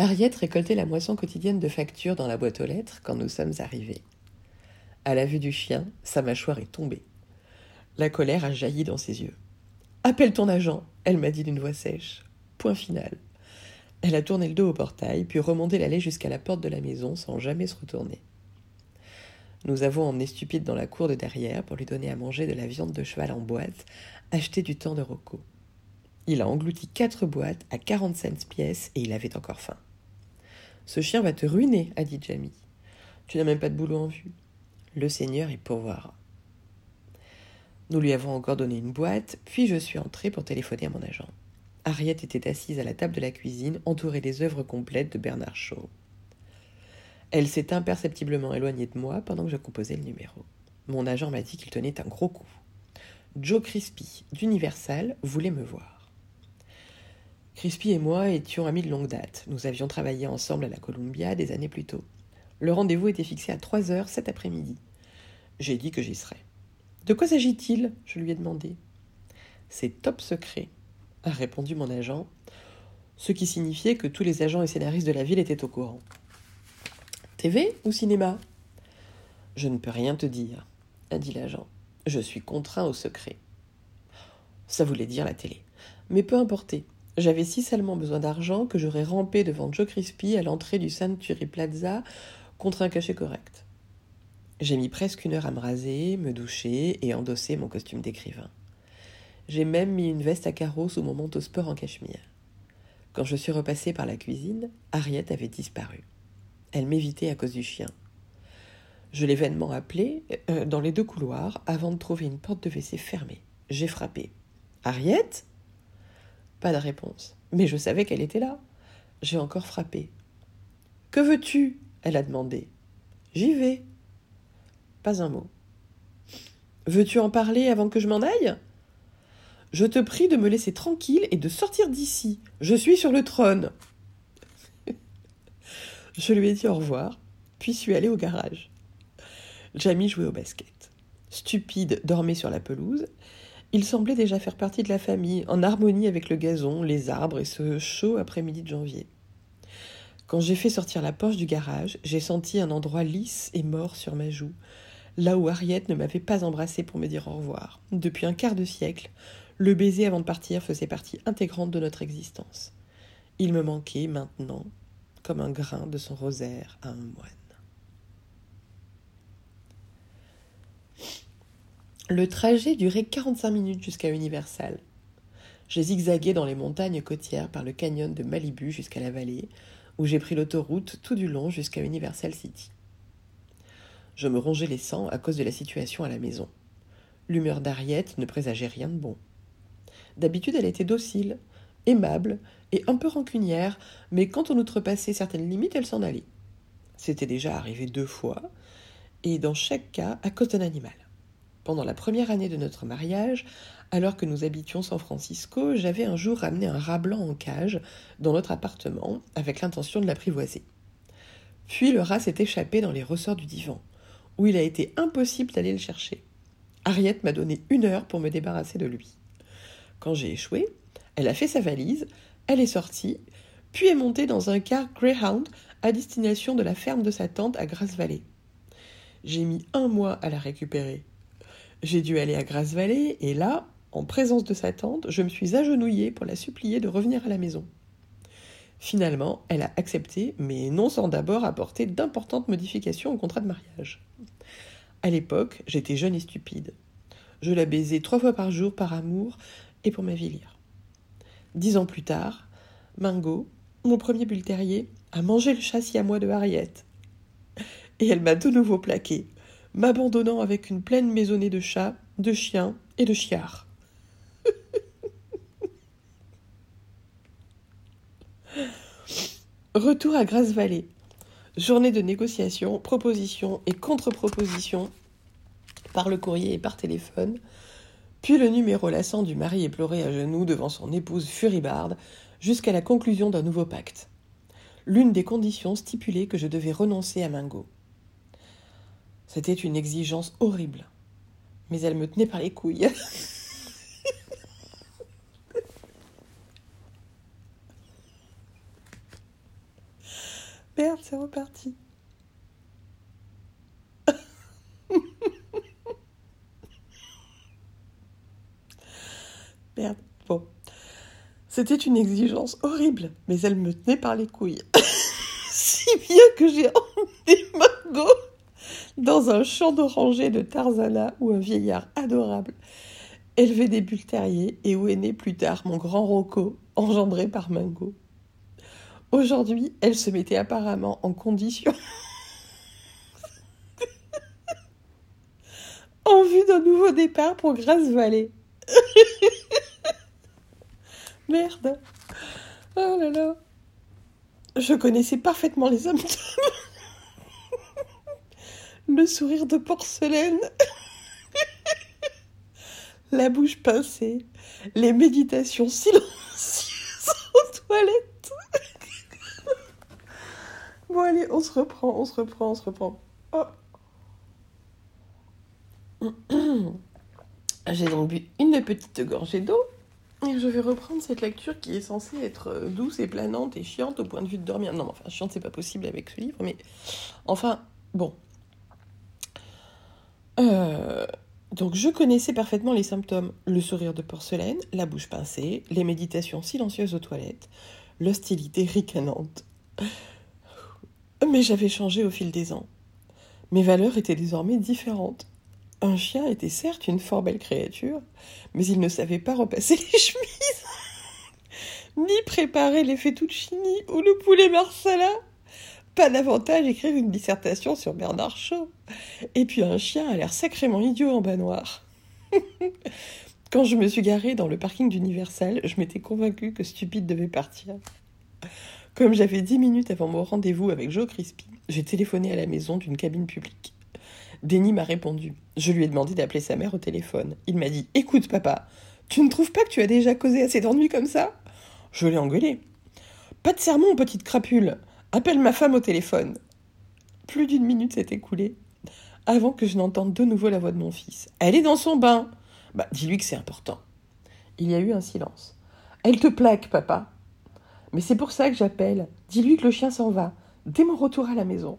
Harriet récoltait la moisson quotidienne de factures dans la boîte aux lettres quand nous sommes arrivés. À la vue du chien, sa mâchoire est tombée. La colère a jailli dans ses yeux. Appelle ton agent, elle m'a dit d'une voix sèche. Point final. Elle a tourné le dos au portail, puis remonté l'allée jusqu'à la porte de la maison sans jamais se retourner. Nous avons emmené Stupide dans la cour de derrière pour lui donner à manger de la viande de cheval en boîte, achetée du temps de Rocco. Il a englouti quatre boîtes à 40 cents pièces et il avait encore faim. Ce chien va te ruiner, a dit Jamie. Tu n'as même pas de boulot en vue. Le Seigneur est pourvoira. Nous lui avons encore donné une boîte, puis je suis entrée pour téléphoner à mon agent. Harriet était assise à la table de la cuisine, entourée des œuvres complètes de Bernard Shaw. Elle s'est imperceptiblement éloignée de moi pendant que je composais le numéro. Mon agent m'a dit qu'il tenait un gros coup. Joe Crispy, d'Universal, voulait me voir. Crispy et moi étions amis de longue date. Nous avions travaillé ensemble à la Columbia des années plus tôt. Le rendez-vous était fixé à 3 heures cet après-midi. J'ai dit que j'y serais. De quoi s'agit-il? Je lui ai demandé. C'est top secret, a répondu mon agent, ce qui signifiait que tous les agents et scénaristes de la ville étaient au courant. TV ou cinéma? Je ne peux rien te dire, a dit l'agent. Je suis contraint au secret. Ça voulait dire la télé. Mais peu importe. J'avais si seulement besoin d'argent que j'aurais rampé devant Joe Crispy à l'entrée du Century Plaza contre un cachet correct. J'ai mis presque une heure à me raser, me doucher et endosser mon costume d'écrivain. J'ai même mis une veste à carreaux sous mon manteau sport en cachemire. Quand je suis repassée par la cuisine, Harriet avait disparu. Elle m'évitait à cause du chien. Je l'ai vainement appelée euh, dans les deux couloirs avant de trouver une porte de WC fermée. J'ai frappé. Harriet? Pas de réponse. Mais je savais qu'elle était là. J'ai encore frappé. Que veux-tu? Elle a demandé. J'y vais. Pas un mot. Veux-tu en parler avant que je m'en aille? Je te prie de me laisser tranquille et de sortir d'ici. Je suis sur le trône. Je lui ai dit au revoir, puis suis allée au garage. Jamie jouait au basket. Stupide dormait sur la pelouse. Il semblait déjà faire partie de la famille, en harmonie avec le gazon, les arbres et ce chaud après-midi de janvier. Quand j'ai fait sortir la poche du garage, j'ai senti un endroit lisse et mort sur ma joue, là où Harriet ne m'avait pas embrassé pour me dire au revoir. Depuis un quart de siècle, le baiser avant de partir faisait partie intégrante de notre existence. Il me manquait maintenant, comme un grain de son rosaire à un moine. Le trajet durait 45 minutes jusqu'à Universal. J'ai zigzagué dans les montagnes côtières par le canyon de Malibu jusqu'à la vallée, où j'ai pris l'autoroute tout du long jusqu'à Universal City. Je me rongeais les sangs à cause de la situation à la maison. L'humeur d'Harriet ne présageait rien de bon. D'habitude, elle était docile, aimable et un peu rancunière, mais quand on outrepassait certaines limites, elle s'en allait. C'était déjà arrivé deux fois, et dans chaque cas à cause d'un animal. Pendant la première année de notre mariage, alors que nous habitions San Francisco, j'avais un jour ramené un rat blanc en cage dans notre appartement avec l'intention de l'apprivoiser. Puis le rat s'est échappé dans les ressorts du divan, où il a été impossible d'aller le chercher. Harriet m'a donné une heure pour me débarrasser de lui. Quand j'ai échoué, elle a fait sa valise, elle est sortie, puis est montée dans un car Greyhound à destination de la ferme de sa tante à Grasse Valley. J'ai mis un mois à la récupérer. J'ai dû aller à Grasse Valley et là, en présence de sa tante, je me suis agenouillée pour la supplier de revenir à la maison. Finalement, elle a accepté, mais non sans d'abord apporter d'importantes modifications au contrat de mariage. À l'époque, j'étais jeune et stupide. Je la baisais trois fois par jour par amour et pour m'avilir. Dix ans plus tard, Mingo, mon premier bulle terrier, a mangé le châssis à moi de Harriet. Et elle m'a de nouveau plaqué, m'abandonnant avec une pleine maisonnée de chats, de chiens et de chiards. Retour à Grasse Valley. Journée de négociation, propositions et contre-propositions par le courrier et par téléphone, puis le numéro lassant du mari éploré à genoux devant son épouse furibarde, jusqu'à la conclusion d'un nouveau pacte. L'une des conditions stipulait que je devais renoncer à Mingo. C'était une exigence horrible, mais elle me tenait par les couilles. Merde, c'est reparti. Merde, bon. C'était une exigence horrible, mais elle me tenait par les couilles. si bien que j'ai emmené Margot dans un champ d'oranger de Tarzana où un vieillard adorable élevait des bulles terriers et où est né plus tard mon grand Rocco, engendré par Mingo. Aujourd'hui, elle se mettait apparemment en condition en vue d'un nouveau départ pour Grasse Valley. Merde. Oh là là. Je connaissais parfaitement les hommes. Le sourire de porcelaine. La bouche pincée. Les méditations silencieuses aux toilettes. Bon allez, on se reprend, on se reprend, on se reprend. Oh. J'ai donc bu une petite gorgée d'eau et je vais reprendre cette lecture qui est censée être euh, douce et planante et chiante au point de vue de dormir. Non, enfin, chiante, c'est pas possible avec ce livre, mais enfin, bon. Euh, donc, je connaissais parfaitement les symptômes le sourire de porcelaine, la bouche pincée, les méditations silencieuses aux toilettes, l'hostilité ricanante. Mais j'avais changé au fil des ans. Mes valeurs étaient désormais différentes. Un chien était certes une fort belle créature, mais il ne savait pas repasser les chemises, ni préparer les fettuccini ou le poulet marsala. Pas davantage écrire une dissertation sur Bernard Shaw. Et puis un chien a l'air sacrément idiot en bas noir. Quand je me suis garée dans le parking d'Universal, je m'étais convaincue que Stupide devait partir. Comme j'avais dix minutes avant mon rendez-vous avec Joe Crispy, j'ai téléphoné à la maison d'une cabine publique. Denny m'a répondu. Je lui ai demandé d'appeler sa mère au téléphone. Il m'a dit Écoute, papa, tu ne trouves pas que tu as déjà causé assez d'ennuis comme ça? Je l'ai engueulé. Pas de sermon, petite crapule. Appelle ma femme au téléphone. Plus d'une minute s'est écoulée avant que je n'entende de nouveau la voix de mon fils. Elle est dans son bain. Bah, dis-lui que c'est important. Il y a eu un silence. Elle te plaque, papa. Mais c'est pour ça que j'appelle. Dis-lui que le chien s'en va, dès mon retour à la maison.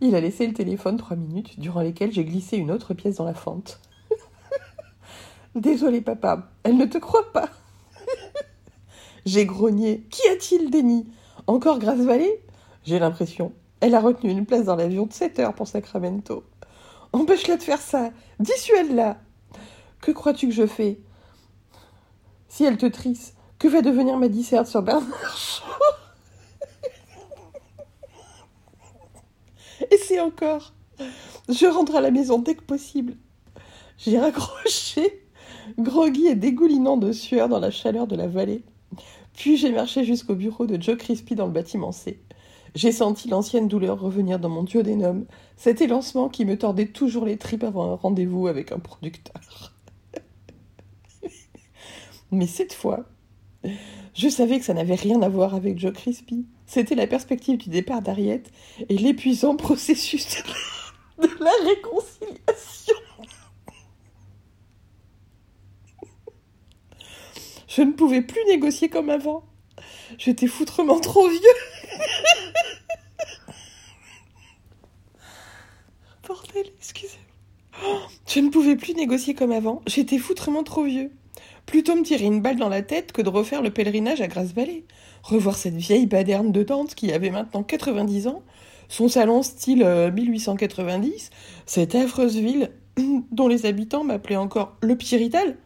Il a laissé le téléphone trois minutes, durant lesquelles j'ai glissé une autre pièce dans la fente. Désolé, papa, elle ne te croit pas. j'ai grogné. Qu'y a-t-il, Denis? Encore Grasse Vallée J'ai l'impression. Elle a retenu une place dans l'avion de 7 heures pour Sacramento. Empêche-la de faire ça. Dissuade-la. Que crois-tu que je fais? Si elle te trisse, que va devenir ma disserte sur Bernard Shaw? Et c'est encore. Je rentre à la maison dès que possible. J'ai raccroché, groggy et dégoulinant de sueur dans la chaleur de la vallée. Puis j'ai marché jusqu'au bureau de Joe Crispy dans le bâtiment C. J'ai senti l'ancienne douleur revenir dans mon duodénum, cet élancement qui me tordait toujours les tripes avant un rendez-vous avec un producteur. Mais cette fois, je savais que ça n'avait rien à voir avec Joe Crispy. C'était la perspective du départ d'Ariette et l'épuisant processus de la réconciliation. Je ne pouvais plus négocier comme avant. J'étais foutrement trop vieux. Bordel, excusez-moi. Je ne pouvais plus négocier comme avant. J'étais foutrement trop vieux. Plutôt me tirer une balle dans la tête que de refaire le pèlerinage à Grasse-Vallée. Revoir cette vieille baderne de tante qui avait maintenant 90 ans, son salon style 1890, euh, cette affreuse ville dont les habitants m'appelaient encore le Pirital.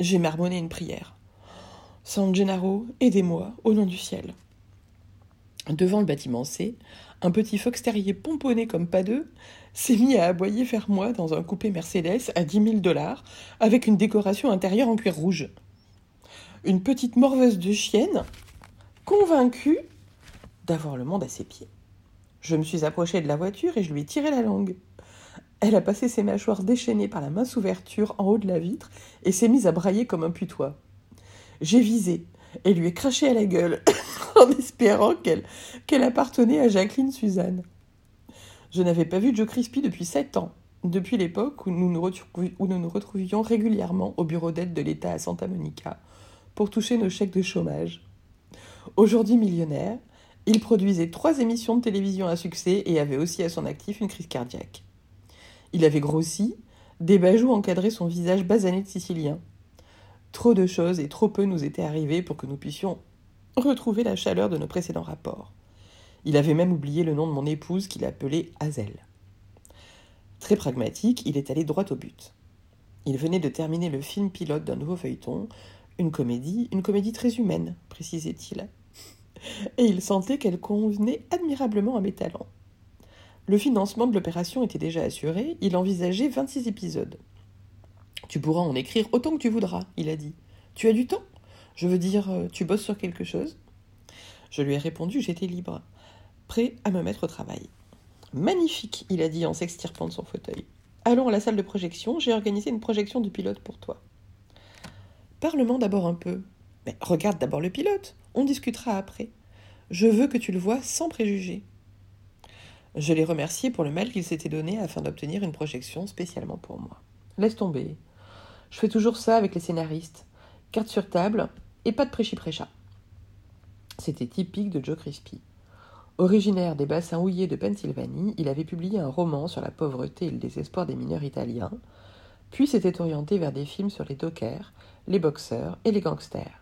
J'ai marmonné une prière. San Gennaro, aidez-moi, au nom du ciel. Devant le bâtiment C, un petit fox terrier pomponné comme pas deux s'est mis à aboyer vers moi dans un coupé Mercedes à 10 000 dollars avec une décoration intérieure en cuir rouge. Une petite morveuse de chienne, convaincue d'avoir le monde à ses pieds. Je me suis approchée de la voiture et je lui ai tiré la langue. Elle a passé ses mâchoires déchaînées par la mince ouverture en haut de la vitre et s'est mise à brailler comme un putois. J'ai visé et lui ai craché à la gueule en espérant qu'elle appartenait à Jacqueline Suzanne. Je n'avais pas vu Joe Crispy depuis sept ans, depuis l'époque où nous nous retrouvions régulièrement au bureau d'aide de l'État à Santa Monica pour toucher nos chèques de chômage. Aujourd'hui millionnaire, Il produisait trois émissions de télévision à succès et avait aussi à son actif une crise cardiaque. Il avait grossi, des bajoux encadraient son visage basané de sicilien. Trop de choses et trop peu nous étaient arrivées pour que nous puissions retrouver la chaleur de nos précédents rapports. Il avait même oublié le nom de mon épouse qu'il appelait Hazel. Très pragmatique, il est allé droit au but. Il venait de terminer le film pilote d'un nouveau feuilleton, une comédie, une comédie très humaine, précisait-il et il sentait qu'elle convenait admirablement à mes talents. Le financement de l'opération était déjà assuré, il envisageait 26 épisodes. Tu pourras en écrire autant que tu voudras, il a dit. Tu as du temps? Je veux dire, euh, tu bosses sur quelque chose? Je lui ai répondu, j'étais libre, prêt à me mettre au travail. Magnifique, il a dit en s'extirpant de son fauteuil. Allons à la salle de projection, j'ai organisé une projection du pilote pour toi. Parle-moi d'abord un peu. Mais regarde d'abord le pilote. On discutera après. Je veux que tu le vois sans préjugés. Je l'ai remercié pour le mal qu'il s'était donné afin d'obtenir une projection spécialement pour moi. Laisse tomber. Je fais toujours ça avec les scénaristes. Carte sur table et pas de prêchi-prêcha. C'était typique de Joe Crispy. Originaire des bassins houillés de Pennsylvanie, il avait publié un roman sur la pauvreté et le désespoir des mineurs italiens, puis s'était orienté vers des films sur les dockers, les boxeurs et les gangsters.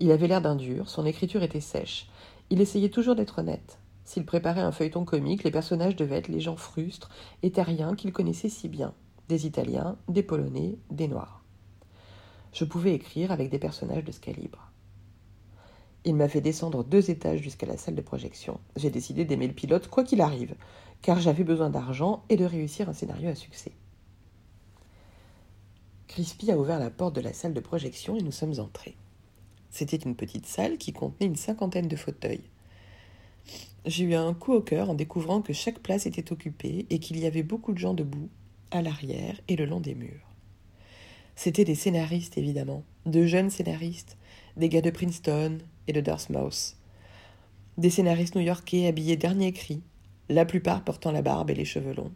Il avait l'air d'un dur, son écriture était sèche. Il essayait toujours d'être honnête. S'il préparait un feuilleton comique, les personnages devaient être les gens frustres et terriens qu'il connaissait si bien. Des Italiens, des Polonais, des Noirs. Je pouvais écrire avec des personnages de ce calibre. Il m'a fait descendre deux étages jusqu'à la salle de projection. J'ai décidé d'aimer le pilote quoi qu'il arrive, car j'avais besoin d'argent et de réussir un scénario à succès. Crispy a ouvert la porte de la salle de projection et nous sommes entrés. C'était une petite salle qui contenait une cinquantaine de fauteuils. J'ai eu un coup au cœur en découvrant que chaque place était occupée et qu'il y avait beaucoup de gens debout, à l'arrière et le long des murs. C'étaient des scénaristes, évidemment, de jeunes scénaristes, des gars de Princeton et de Dartmouth. Des scénaristes new-yorkais habillés dernier cri, la plupart portant la barbe et les cheveux longs.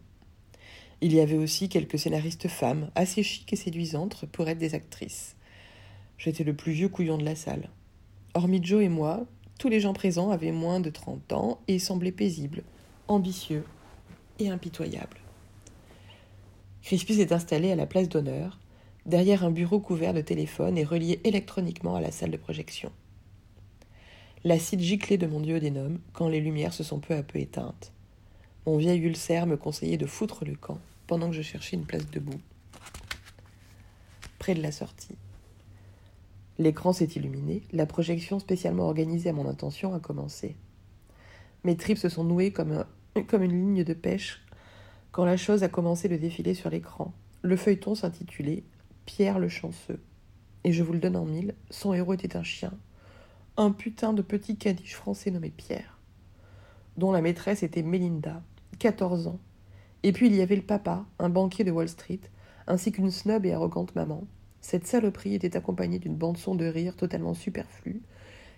Il y avait aussi quelques scénaristes femmes, assez chic et séduisantes pour être des actrices. J'étais le plus vieux couillon de la salle. Hormis Joe et moi, tous les gens présents avaient moins de trente ans et semblaient paisibles, ambitieux et impitoyables. Crispy s'est installé à la place d'honneur, derrière un bureau couvert de téléphones et relié électroniquement à la salle de projection. L'acide giclait de mon duodénum quand les lumières se sont peu à peu éteintes. Mon vieil ulcère me conseillait de foutre le camp pendant que je cherchais une place debout, près de la sortie. L'écran s'est illuminé, la projection spécialement organisée à mon intention a commencé. Mes tripes se sont nouées comme, une ligne de pêche quand la chose a commencé de défiler sur l'écran. Le feuilleton s'intitulait Pierre le chanceux. Et je vous le donne en mille, son héros était un chien, un putain de petit caniche français nommé Pierre, dont la maîtresse était Mélinda, 14 ans. Et puis il y avait le papa, un banquier de Wall Street, ainsi qu'une snob et arrogante maman, cette saloperie était accompagnée d'une bande-son de rire totalement superflue,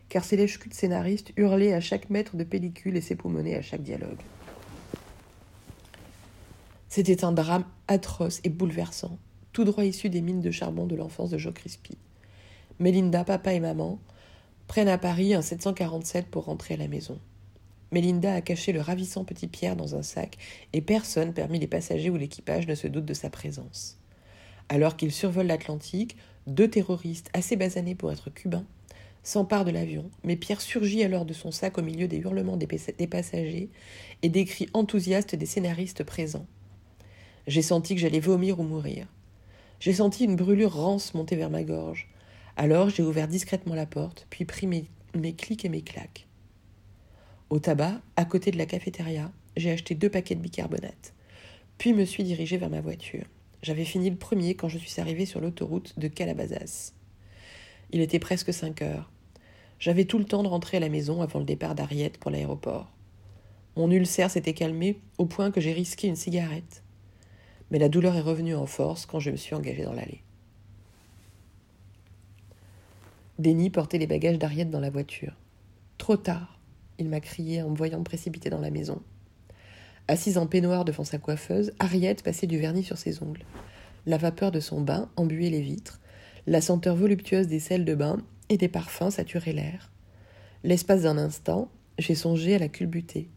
car ces lèches de scénaristes hurlaient à chaque mètre de pellicule et s'époumonaient à chaque dialogue. C'était un drame atroce et bouleversant, tout droit issu des mines de charbon de l'enfance de Joe Crispy. Mélinda, papa et maman prennent à Paris un 747 pour rentrer à la maison. Mélinda a caché le ravissant petit Pierre dans un sac et personne parmi les passagers ou l'équipage ne se doute de sa présence. Alors qu'ils survolent l'Atlantique, deux terroristes, assez basanés pour être cubains, s'emparent de l'avion, mais Pierre surgit alors de son sac au milieu des hurlements des, passagers et des cris enthousiastes des scénaristes présents. J'ai senti que j'allais vomir ou mourir. J'ai senti une brûlure rance monter vers ma gorge. Alors j'ai ouvert discrètement la porte, puis pris mes, mes clics et mes claques. Au tabac, à côté de la cafétéria, j'ai acheté deux paquets de bicarbonate, puis me suis dirigé vers ma voiture. J'avais fini le premier quand je suis arrivé sur l'autoroute de Calabasas. Il était presque cinq heures. J'avais tout le temps de rentrer à la maison avant le départ d'Ariette pour l'aéroport. Mon ulcère s'était calmé au point que j'ai risqué une cigarette. Mais la douleur est revenue en force quand je me suis engagé dans l'allée. Denis portait les bagages d'Ariette dans la voiture. Trop tard, il m'a crié en me voyant me précipiter dans la maison. Assise en peignoir devant sa coiffeuse, Harriet passait du vernis sur ses ongles. La vapeur de son bain embuait les vitres. La senteur voluptueuse des sels de bain et des parfums saturait l'air. L'espace d'un instant, J'ai songé à la culbuter,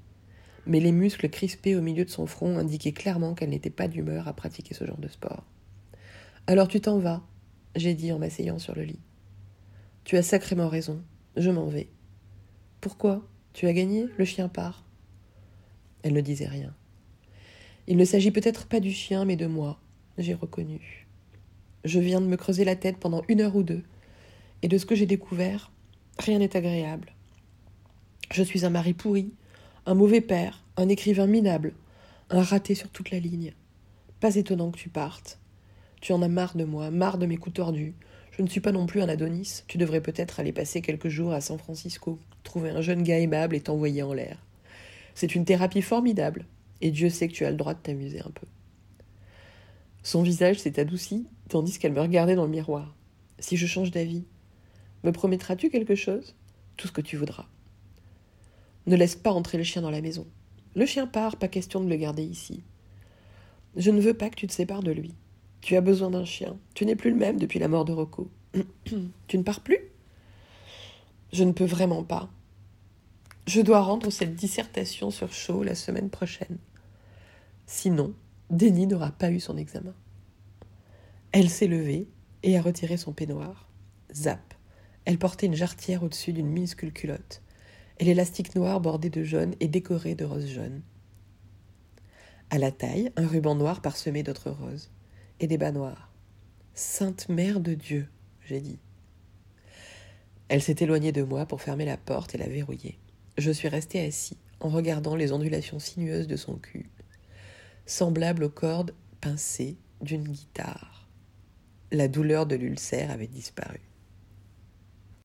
mais les muscles crispés au milieu de son front indiquaient clairement qu'elle n'était pas d'humeur à pratiquer ce genre de sport. Alors tu t'en vas, j'ai dit en m'asseyant sur le lit. Tu as sacrément raison, je m'en vais. Pourquoi? Tu as gagné? Le chien part. Elle ne disait rien. Il ne s'agit peut-être pas du chien, mais de moi, j'ai reconnu. Je viens de me creuser la tête pendant une heure ou deux, et de ce que j'ai découvert, rien n'est agréable. Je suis un mari pourri, un mauvais père, un écrivain minable, un raté sur toute la ligne. Pas étonnant que tu partes. Tu en as marre de moi, marre de mes coups tordus. Je ne suis pas non plus un Adonis. Tu devrais peut-être aller passer quelques jours à San Francisco, trouver un jeune gars aimable et t'envoyer en l'air. C'est une thérapie formidable, et Dieu sait que tu as le droit de t'amuser un peu. Son visage s'est adouci, tandis qu'elle me regardait dans le miroir. Si je change d'avis, me promettras-tu quelque chose? Tout ce que tu voudras. Ne laisse pas entrer le chien dans la maison. Le chien part, pas question de le garder ici. Je ne veux pas que tu te sépares de lui. Tu as besoin d'un chien. Tu n'es plus le même depuis la mort de Rocco. tu ne pars plus? Je ne peux vraiment pas. Je dois rendre cette dissertation sur Shaw la semaine prochaine. Sinon, Denis n'aura pas eu son examen. Elle s'est levée et a retiré son peignoir. Zap. Elle portait une jarretière au-dessus d'une minuscule culotte, et l'élastique noir bordé de jaune et décoré de roses jaunes. À la taille, un ruban noir parsemé d'autres roses, et des bas noirs. Sainte Mère de Dieu, j'ai dit. Elle s'est éloignée de moi pour fermer la porte et la verrouiller. Je suis resté assis, en regardant les ondulations sinueuses de son cul, semblables aux cordes pincées d'une guitare. La douleur de l'ulcère avait disparu.